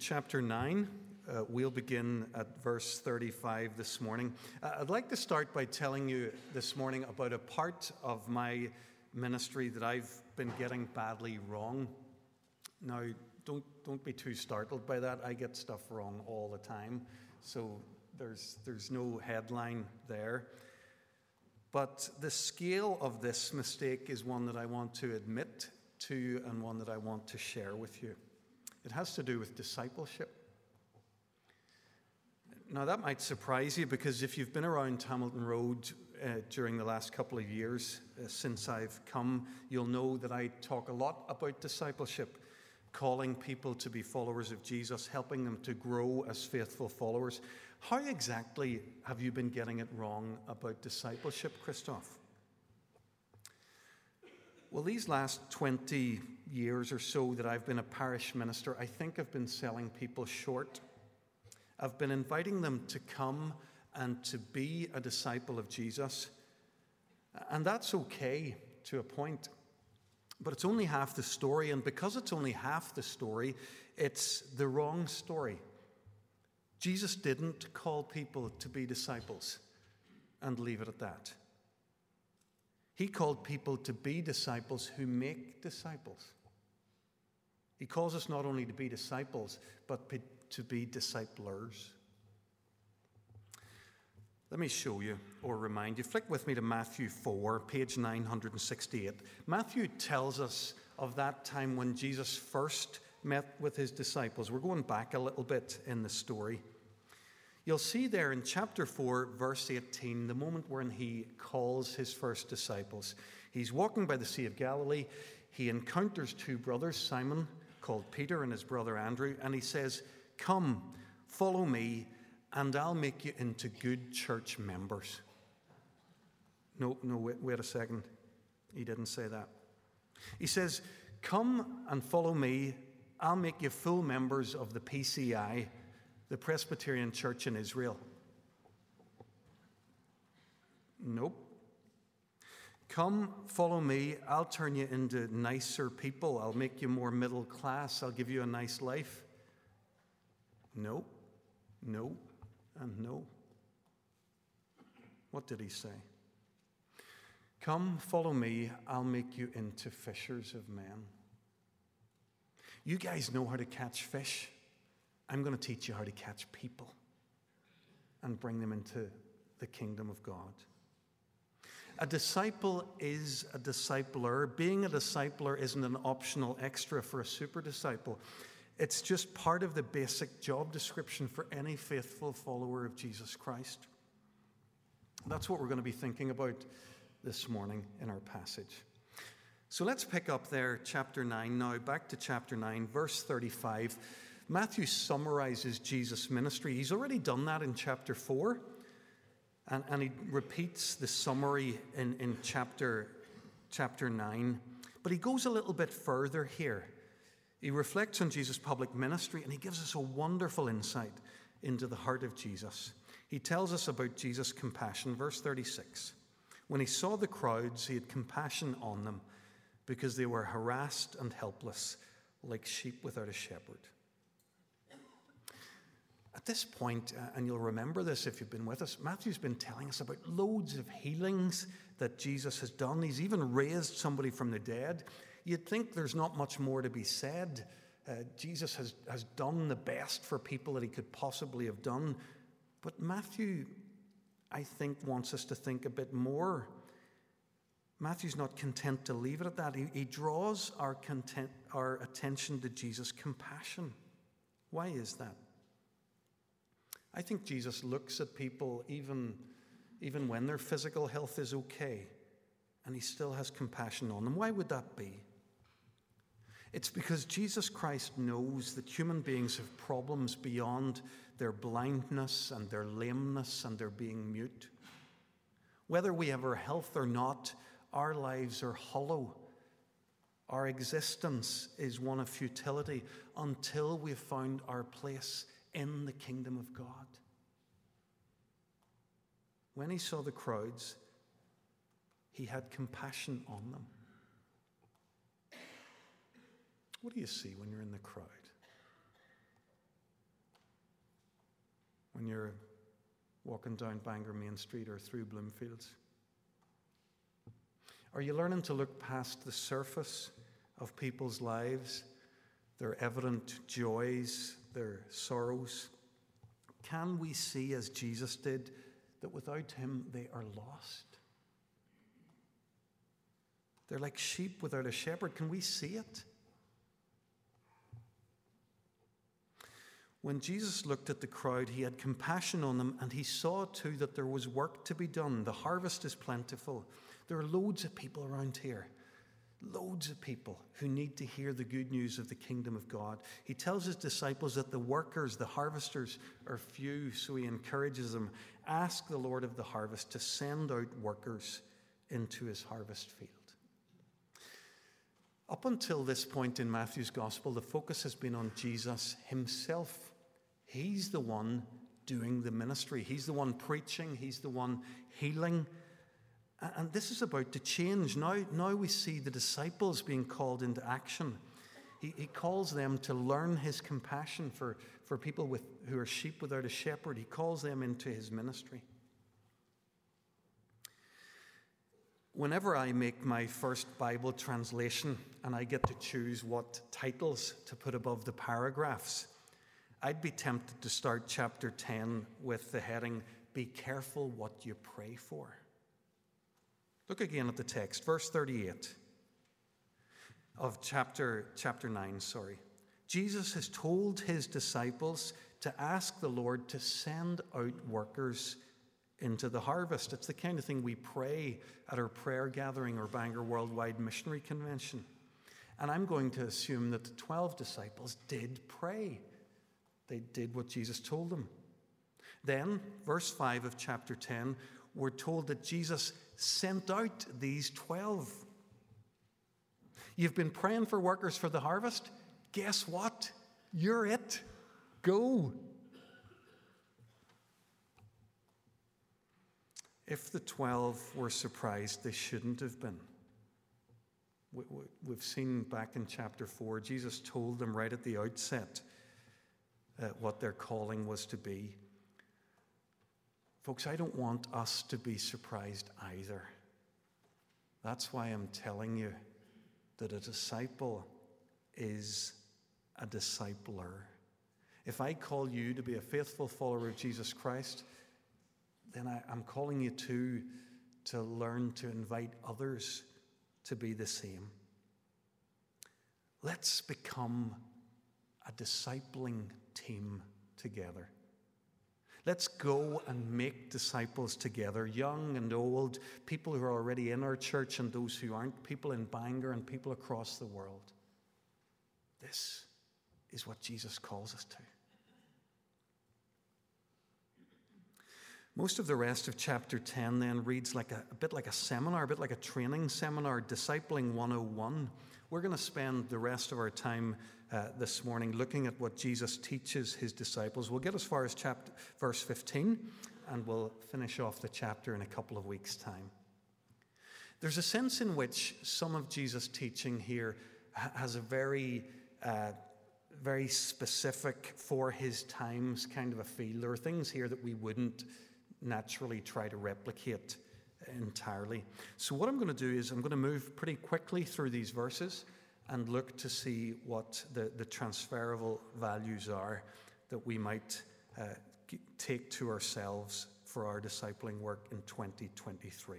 chapter 9. Uh, we'll begin at verse 35 this morning. Uh, I'd like to start by telling you this morning about a part of my ministry that I've been getting badly wrong. Now, don't, don't be too startled by that. I get stuff wrong all the time, so there's, there's no headline there. But the scale of this mistake is one that I want to admit to and one that I want to share with you. It has to do with discipleship. Now, that might surprise you because if you've been around Hamilton Road uh, during the last couple of years uh, since I've come, you'll know that I talk a lot about discipleship, calling people to be followers of Jesus, helping them to grow as faithful followers. How exactly have you been getting it wrong about discipleship, Christoph? Well, these last 20 years or so that I've been a parish minister, I think I've been selling people short. I've been inviting them to come and to be a disciple of Jesus. And that's okay to a point. But it's only half the story. And because it's only half the story, it's the wrong story. Jesus didn't call people to be disciples and leave it at that. He called people to be disciples who make disciples. He calls us not only to be disciples, but to be disciplers. Let me show you or remind you. Flick with me to Matthew 4, page 968. Matthew tells us of that time when Jesus first met with his disciples. We're going back a little bit in the story. You'll see there in chapter 4, verse 18, the moment when he calls his first disciples. He's walking by the Sea of Galilee. He encounters two brothers, Simon, called Peter, and his brother Andrew, and he says, Come, follow me, and I'll make you into good church members. No, no, wait, wait a second. He didn't say that. He says, Come and follow me, I'll make you full members of the PCI the Presbyterian Church in Israel? Nope. Come, follow me. I'll turn you into nicer people. I'll make you more middle class. I'll give you a nice life. No, no, and no. What did he say? Come, follow me. I'll make you into fishers of men. You guys know how to catch fish. I'm going to teach you how to catch people and bring them into the kingdom of God. A disciple is a discipler. Being a discipler isn't an optional extra for a super disciple. It's just part of the basic job description for any faithful follower of Jesus Christ. That's what we're going to be thinking about this morning in our passage. So let's pick up there, chapter 9 now, back to chapter 9, verse 35. Matthew summarizes Jesus' ministry. He's already done that in chapter 4, and, and he repeats the summary in, in chapter, chapter 9. But he goes a little bit further here. He reflects on Jesus' public ministry, and he gives us a wonderful insight into the heart of Jesus. He tells us about Jesus' compassion. Verse 36 When he saw the crowds, he had compassion on them because they were harassed and helpless, like sheep without a shepherd. At this point, uh, and you'll remember this if you've been with us, Matthew's been telling us about loads of healings that Jesus has done. He's even raised somebody from the dead. You'd think there's not much more to be said. Uh, Jesus has, has done the best for people that he could possibly have done. But Matthew, I think, wants us to think a bit more. Matthew's not content to leave it at that. He, he draws our, content, our attention to Jesus' compassion. Why is that? I think Jesus looks at people even, even when their physical health is okay, and he still has compassion on them. Why would that be? It's because Jesus Christ knows that human beings have problems beyond their blindness and their lameness and their being mute. Whether we have our health or not, our lives are hollow. Our existence is one of futility until we've found our place in the kingdom of God. When he saw the crowds, he had compassion on them. What do you see when you're in the crowd? when you're walking down Bangor Main Street or through Bloomfields? Are you learning to look past the surface of people's lives, their evident joys, their sorrows? Can we see, as Jesus did, that without him they are lost? They're like sheep without a shepherd. Can we see it? When Jesus looked at the crowd, he had compassion on them and he saw too that there was work to be done. The harvest is plentiful. There are loads of people around here, loads of people who need to hear the good news of the kingdom of God. He tells his disciples that the workers, the harvesters, are few, so he encourages them ask the Lord of the harvest to send out workers into his harvest field. Up until this point in Matthew's gospel, the focus has been on Jesus himself He's the one doing the ministry, He's the one preaching, He's the one healing. And this is about to change. Now, now we see the disciples being called into action. He, he calls them to learn his compassion for, for people with, who are sheep without a shepherd. He calls them into his ministry. Whenever I make my first Bible translation and I get to choose what titles to put above the paragraphs, I'd be tempted to start chapter 10 with the heading, Be Careful What You Pray For. Look again at the text, verse 38 of chapter, chapter 9, sorry. Jesus has told his disciples to ask the Lord to send out workers into the harvest. It's the kind of thing we pray at our prayer gathering or Bangor Worldwide Missionary Convention. And I'm going to assume that the 12 disciples did pray. They did what Jesus told them. Then, verse 5 of chapter 10, we're told that Jesus sent out these 12. You've been praying for workers for the harvest? Guess what? You're it. Go. If the 12 were surprised, they shouldn't have been. We've seen back in chapter 4, Jesus told them right at the outset uh, what their calling was to be. Folks, I don't want us to be surprised either. That's why I'm telling you that a disciple is a discipler. If I call you to be a faithful follower of Jesus Christ, then I, am calling you to, to learn to invite others to be the same. Let's become a discipling team together. Let's go and make disciples together, young and old, people who are already in our church and those who aren't, people in Bangor and people across the world. This is what Jesus calls us to. Most of the rest of chapter 10 then reads like a, a bit like a seminar, a bit like a training seminar, Discipling 101. We're going to spend the rest of our time uh, this morning looking at what Jesus teaches his disciples. We'll get as far as chapter, verse 15 and we'll finish off the chapter in a couple of weeks' time. There's a sense in which some of Jesus' teaching here has a very, uh, very specific for his times kind of a feel. There are things here that we wouldn't naturally try to replicate entirely. So, what I'm going to do is I'm going to move pretty quickly through these verses and look to see what the, the transferable values are that we might uh, take to ourselves for our discipling work in 2023.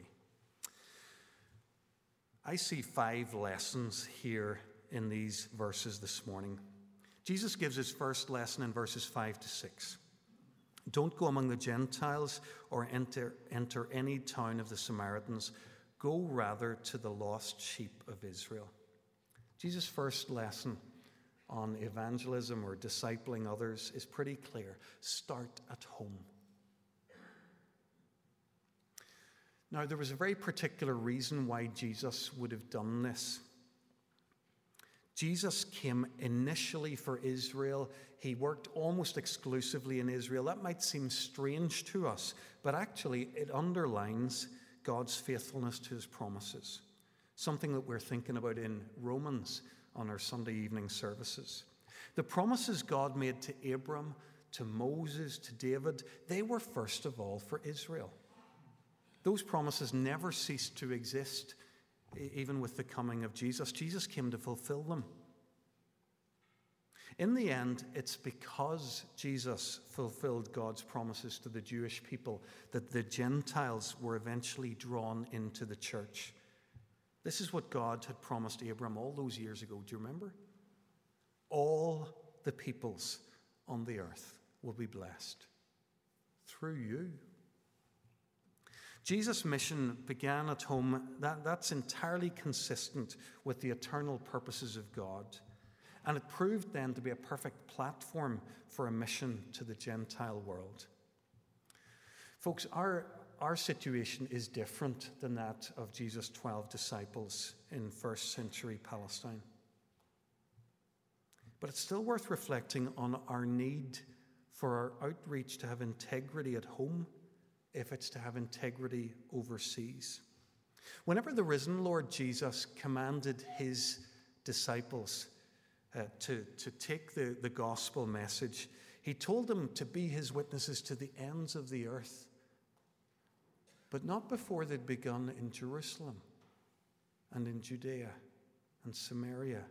I see five lessons here in these verses this morning. Jesus gives his first lesson in verses 5 to 6. Don't go among the Gentiles or enter, enter any town of the Samaritans. Go rather to the lost sheep of Israel. Jesus' first lesson on evangelism or discipling others is pretty clear start at home. Now, there was a very particular reason why Jesus would have done this. Jesus came initially for Israel. He worked almost exclusively in Israel. That might seem strange to us, but actually, it underlines God's faithfulness to his promises, something that we're thinking about in Romans on our Sunday evening services. The promises God made to Abram, to Moses to David, they were first of all for Israel. Those promises never ceased to exist, even with the coming of Jesus. Jesus came to fulfill them. In the end, it's because Jesus fulfilled God's promises to the Jewish people that the Gentiles were eventually drawn into the church. This is what God had promised Abram all those years ago. Do you remember? All the peoples on the earth will be blessed through you. Jesus' mission began at home. That, that's entirely consistent with the eternal purposes of God. And it proved then to be a perfect platform for a mission to the Gentile world. Folks, our, our situation is different than that of Jesus' 12 disciples in first century Palestine. But it's still worth reflecting on our need for our outreach to have integrity at home if it's to have integrity overseas. Whenever the risen Lord Jesus commanded his disciples uh, to, to take the, the gospel message, he told them to be his witnesses to the ends of the earth, but not before they'd begun in Jerusalem and in Judea and Samaria.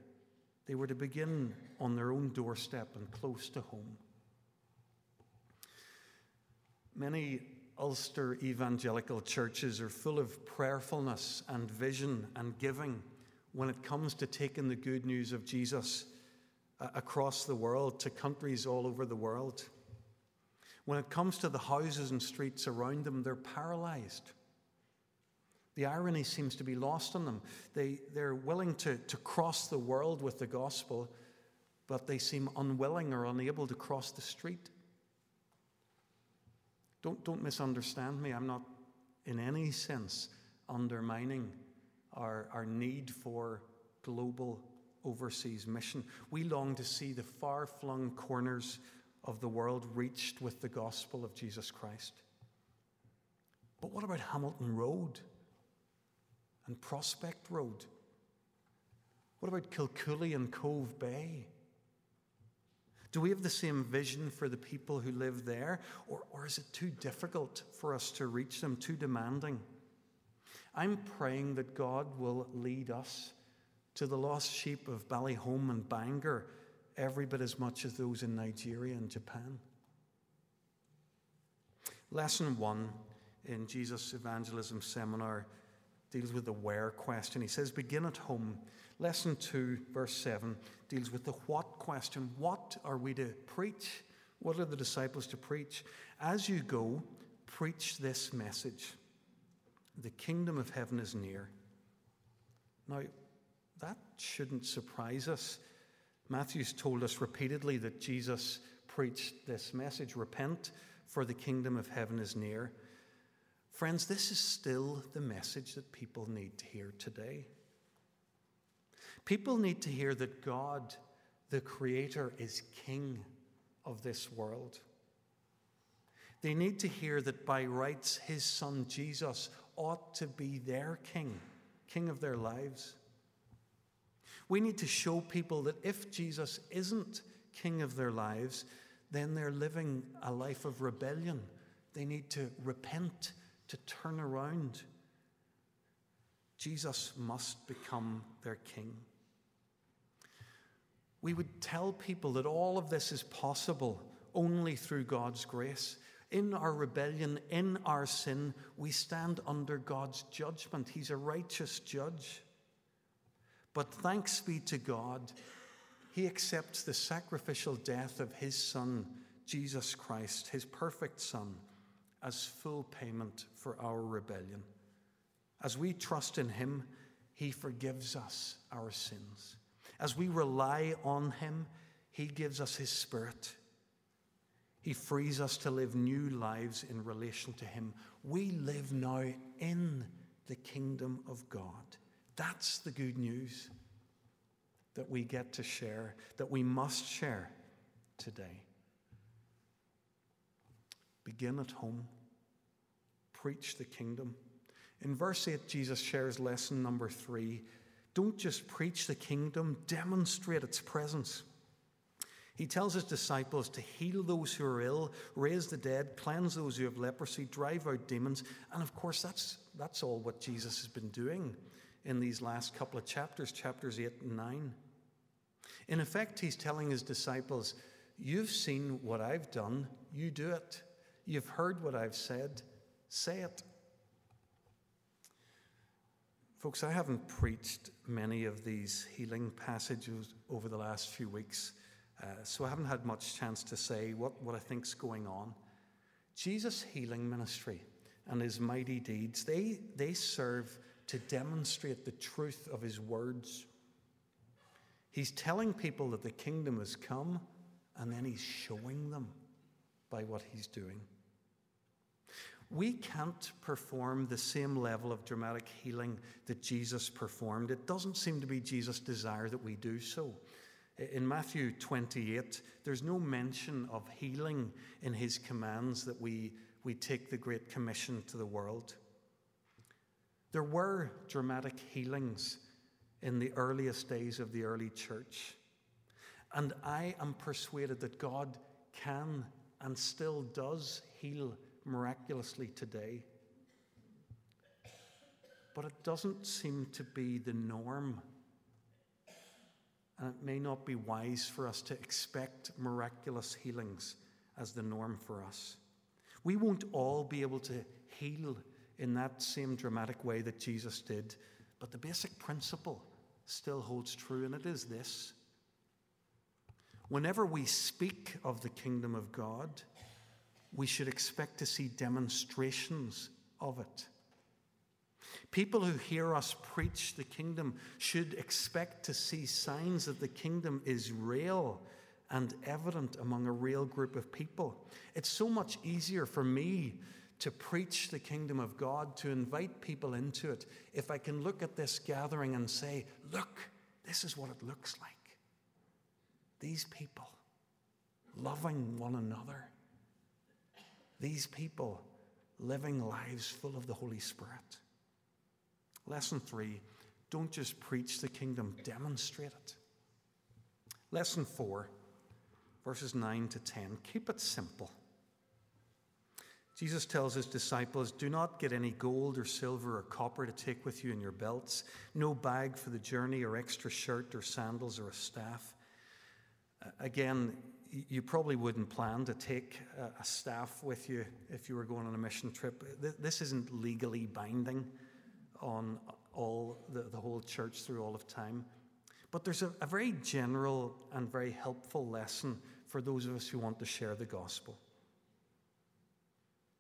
They were to begin on their own doorstep and close to home. Many Ulster evangelical churches are full of prayerfulness and vision and giving when it comes to taking the good news of Jesus uh, across the world to countries all over the world. When it comes to the houses and streets around them, they're paralyzed. The irony seems to be lost on them. They, they're willing to, to cross the world with the gospel, but they seem unwilling or unable to cross the street. Don't, don't misunderstand me. I'm not in any sense undermining our, our need for global overseas mission. We long to see the far flung corners of the world reached with the gospel of Jesus Christ. But what about Hamilton Road and Prospect Road? What about Kilcooley and Cove Bay? Do we have the same vision for the people who live there, or, or is it too difficult for us to reach them, too demanding? I'm praying that God will lead us to the lost sheep of Ballyholme and Bangor every bit as much as those in Nigeria and Japan. Lesson one in Jesus' evangelism seminar deals with the where question. He says, Begin at home. Lesson 2, verse 7, deals with the what question. What are we to preach? What are the disciples to preach? As you go, preach this message The kingdom of heaven is near. Now, that shouldn't surprise us. Matthew's told us repeatedly that Jesus preached this message repent, for the kingdom of heaven is near. Friends, this is still the message that people need to hear today. People need to hear that God, the Creator, is King of this world. They need to hear that by rights, His Son Jesus ought to be their King, King of their lives. We need to show people that if Jesus isn't King of their lives, then they're living a life of rebellion. They need to repent, to turn around. Jesus must become their King we would tell people that all of this is possible only through God's grace. In our rebellion, in our sin, we stand under God's judgment. He's a righteous judge. But thanks be to God, He accepts the sacrificial death of His Son, Jesus Christ, His perfect Son, as full payment for our rebellion. As we trust in Him, He forgives us our sins. As we rely on Him, He gives us His Spirit. He frees us to live new lives in relation to Him. We live now in the kingdom of God. That's the good news that we get to share, that we must share today. Begin at home, preach the kingdom. In verse 8, Jesus shares lesson number three don't just preach the kingdom, demonstrate its presence. He tells his disciples to heal those who are ill, raise the dead, cleanse those who have leprosy, drive out demons. And of course, that's, that's all what Jesus has been doing in these last couple of chapters, chapters 8 and 9. In effect, he's telling his disciples, You've seen what I've done, you do it. You've heard what I've said, say it. Folks, I haven't preached many of these healing passages over the last few weeks, uh, so I haven't had much chance to say what, what I think's going on. Jesus' healing ministry and his mighty deeds, they, they serve to demonstrate the truth of his words. He's telling people that the kingdom has come, and then he's showing them by what he's doing. We can't perform the same level of dramatic healing that Jesus performed. It doesn't seem to be Jesus' desire that we do so. In Matthew 28, there's no mention of healing in his commands that we, we take the Great Commission to the world. There were dramatic healings in the earliest days of the early church. And I am persuaded that God can and still does heal miraculously today. But it doesn't seem to be the norm. And it may not be wise for us to expect miraculous healings as the norm for us. We won't all be able to heal in that same dramatic way that Jesus did, but the basic principle still holds true, and it is this. Whenever we speak of the kingdom of God, we should expect to see demonstrations of it. People who hear us preach the kingdom should expect to see signs that the kingdom is real and evident among a real group of people. It's so much easier for me to preach the kingdom of God, to invite people into it, if I can look at this gathering and say, Look, this is what it looks like. These people loving one another these people living lives full of the Holy Spirit. Lesson three don't just preach the kingdom, demonstrate it. Lesson four, verses 9 to 10 keep it simple. Jesus tells his disciples, Do not get any gold or silver or copper to take with you in your belts, no bag for the journey, or extra shirt or sandals or a staff. Again, you probably wouldn't plan to take a staff with you if you were going on a mission trip. This isn't legally binding on all the, the whole church through all of time. But there's a, a very general and very helpful lesson for those of us who want to share the gospel.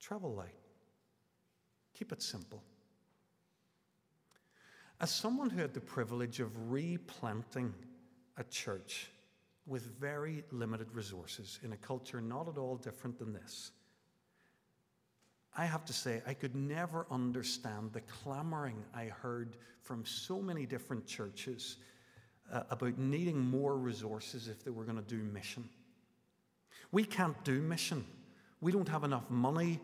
Travel light. Keep it simple. As someone who had the privilege of replanting a church with very limited resources in a culture not at all different than this. I have to say, I could never understand the clamoring I heard from so many different churches uh, about needing more resources if they were going to do mission. We can't do mission. We don't have enough money.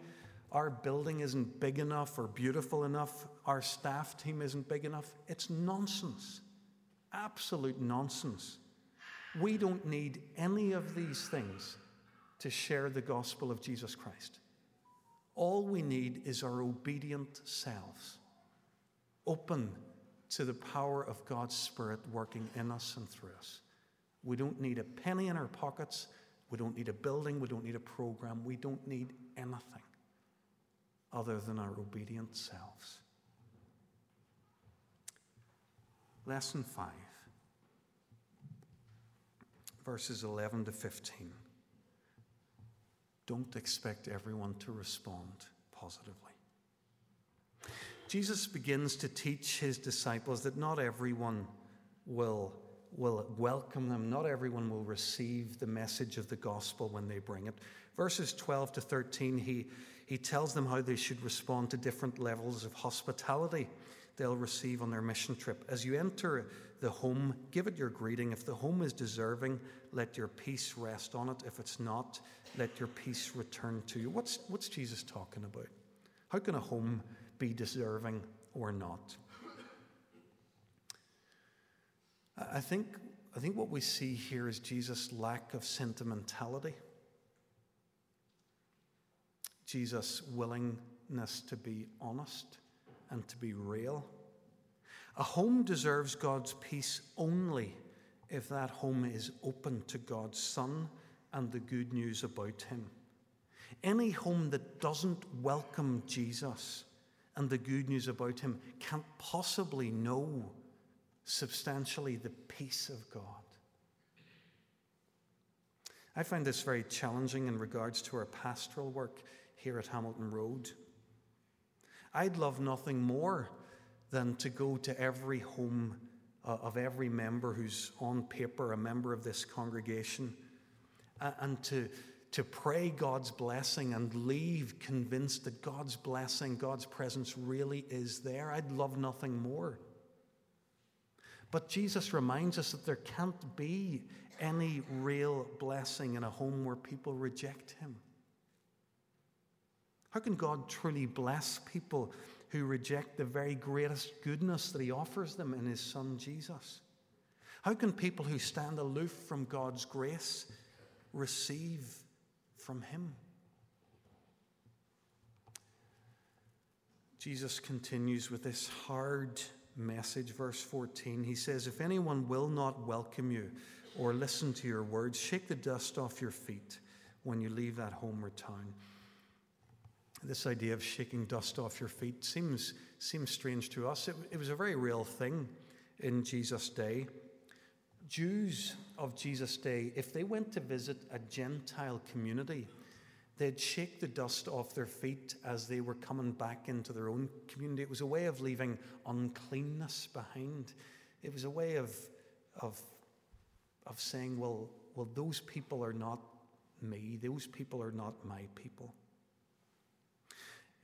Our building isn't big enough or beautiful enough. Our staff team isn't big enough. It's nonsense. Absolute nonsense. We don't need any of these things to share the gospel of Jesus Christ. All we need is our obedient selves, open to the power of God's Spirit working in us and through us. We don't need a penny in our pockets. We don't need a building. We don't need a program. We don't need anything other than our obedient selves. Lesson five verses 11 to 15. Don't expect everyone to respond positively. Jesus begins to teach his disciples that not everyone will, will welcome them, not everyone will receive the message of the gospel when they bring it. Verses 12 to 13, he, he tells them how they should respond to different levels of hospitality they'll receive on their mission trip. As you enter the home, give it your greeting. If the home is deserving, let your peace rest on it. If it's not, let your peace return to you. What's, what's Jesus talking about? How can a home be deserving or not? I think I think what we see here is Jesus' lack of sentimentality, Jesus' willingness to be honest and to be real. A home deserves God's peace only if that home is open to God's Son and the good news about Him. Any home that doesn't welcome Jesus and the good news about Him can't possibly know substantially the peace of God. I find this very challenging in regards to our pastoral work here at Hamilton Road. I'd love nothing more than to go to every home uh, of every member who's on paper a member of this congregation and to, to pray God's blessing and leave convinced that God's blessing, God's presence really is there. I'd love nothing more. But Jesus reminds us that there can't be any real blessing in a home where people reject Him. How can God truly bless people who reject the very greatest goodness that He offers them in His Son Jesus? How can people who stand aloof from God's grace receive from Him? Jesus continues with this hard message, verse 14. He says, If anyone will not welcome you or listen to your words, shake the dust off your feet when you leave that home or town. This idea of shaking dust off your feet seems, seems strange to us. It, it was a very real thing in Jesus' day. Jews of Jesus' day, if they went to visit a Gentile community, they'd shake the dust off their feet as they were coming back into their own community. It was a way of leaving uncleanness behind. It was a way of, of, of saying, well, well, those people are not me, those people are not my people.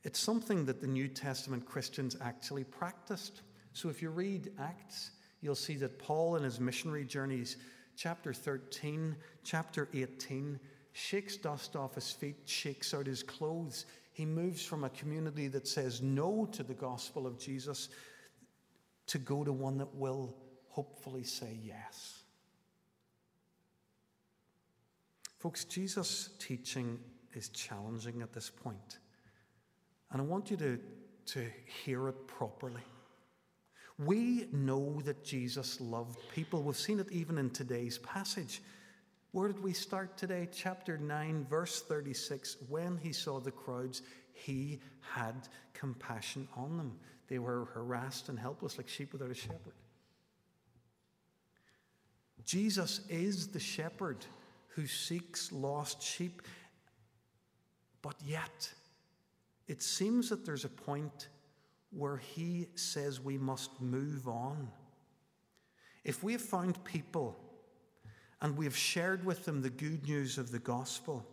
It's something that the New Testament Christians actually practiced. So if you read Acts, you'll see that Paul in his missionary journeys, chapter 13, chapter 18, shakes dust off his feet, shakes out his clothes. He moves from a community that says no to the gospel of Jesus to go to one that will hopefully say yes. Folks, Jesus' teaching is challenging at this point. And I want you to, to hear it properly. We know that Jesus loved people. We've seen it even in today's passage. Where did we start today? Chapter 9, verse 36. When he saw the crowds, he had compassion on them. They were harassed and helpless like sheep without a shepherd. Jesus is the shepherd who seeks lost sheep, but yet, it seems that there's a point where he says we must move on. If we have found people and we have shared with them the good news of the gospel,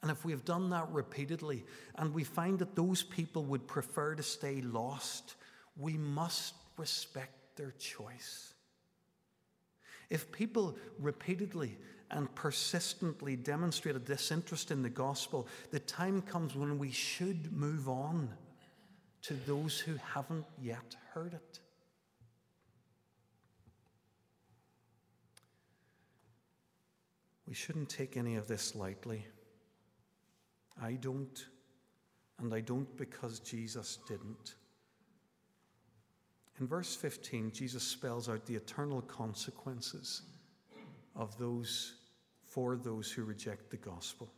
and if we have done that repeatedly, and we find that those people would prefer to stay lost, we must respect their choice. If people repeatedly and persistently demonstrate a disinterest in the gospel, the time comes when we should move on to those who haven't yet heard it. We shouldn't take any of this lightly. I don't, and I don't because Jesus didn't. In verse 15, Jesus spells out the eternal consequences of those for those who reject the gospel.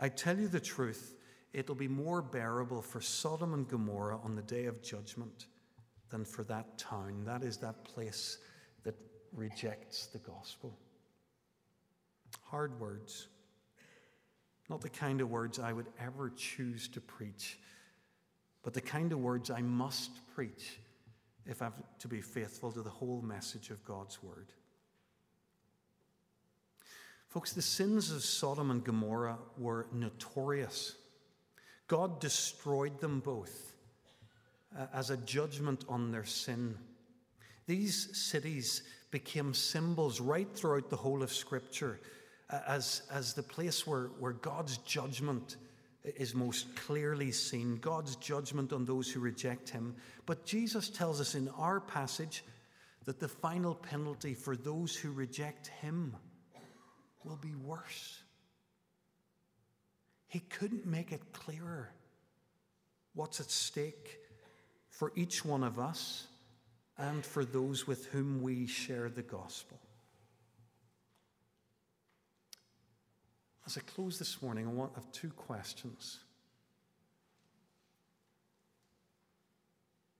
I tell you the truth, it'll be more bearable for Sodom and Gomorrah on the day of judgment than for that town. That is that place that rejects the gospel. Hard words. Not the kind of words I would ever choose to preach, but the kind of words I must preach if I'm to be faithful to the whole message of God's word. Folks, the sins of Sodom and Gomorrah were notorious. God destroyed them both uh, as a judgment on their sin. These cities became symbols right throughout the whole of Scripture as, as the place where, where God's judgment is most clearly seen, God's judgment on those who reject Him. But Jesus tells us in our passage that the final penalty for those who reject him will be worse. He couldn't make it clearer what's at stake for each one of us and for those with whom we share the gospel. As I close this morning, I want to have two questions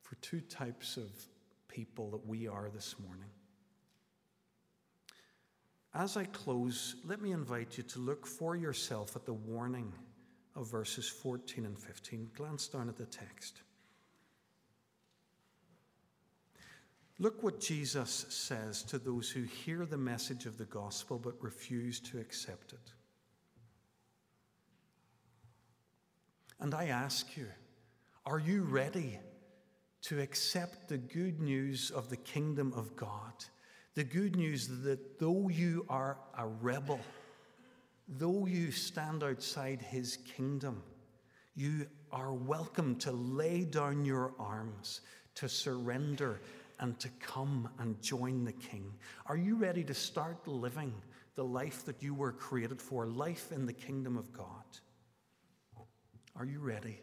for two types of people that we are this morning. As I close, let me invite you to look for yourself at the warning of verses 14 and 15. Glance down at the text. Look what Jesus says to those who hear the message of the gospel but refuse to accept it. And I ask you, are you ready to accept the good news of the kingdom of God? The good news that though you are a rebel, though you stand outside his kingdom, you are welcome to lay down your arms, to surrender, and to come and join the king. Are you ready to start living the life that you were created for, life in the kingdom of God? Are you ready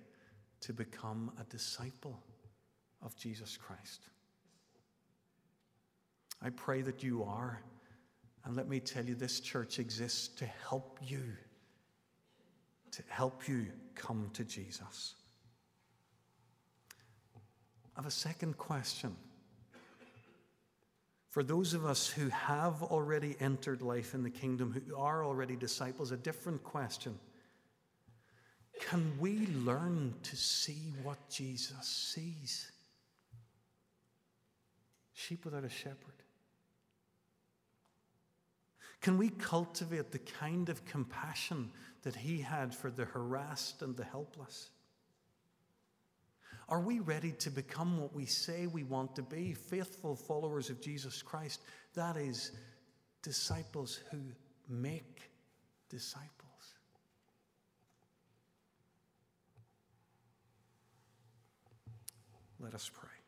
to become a disciple of Jesus Christ? I pray that you are. And let me tell you, this church exists to help you, to help you come to Jesus. I have a second question. For those of us who have already entered life in the kingdom, who are already disciples, a different question. Can we learn to see what Jesus sees? Sheep without a shepherd. Can we cultivate the kind of compassion that he had for the harassed and the helpless? Are we ready to become what we say we want to be, faithful followers of Jesus Christ? That is, disciples who make disciples. Let us pray.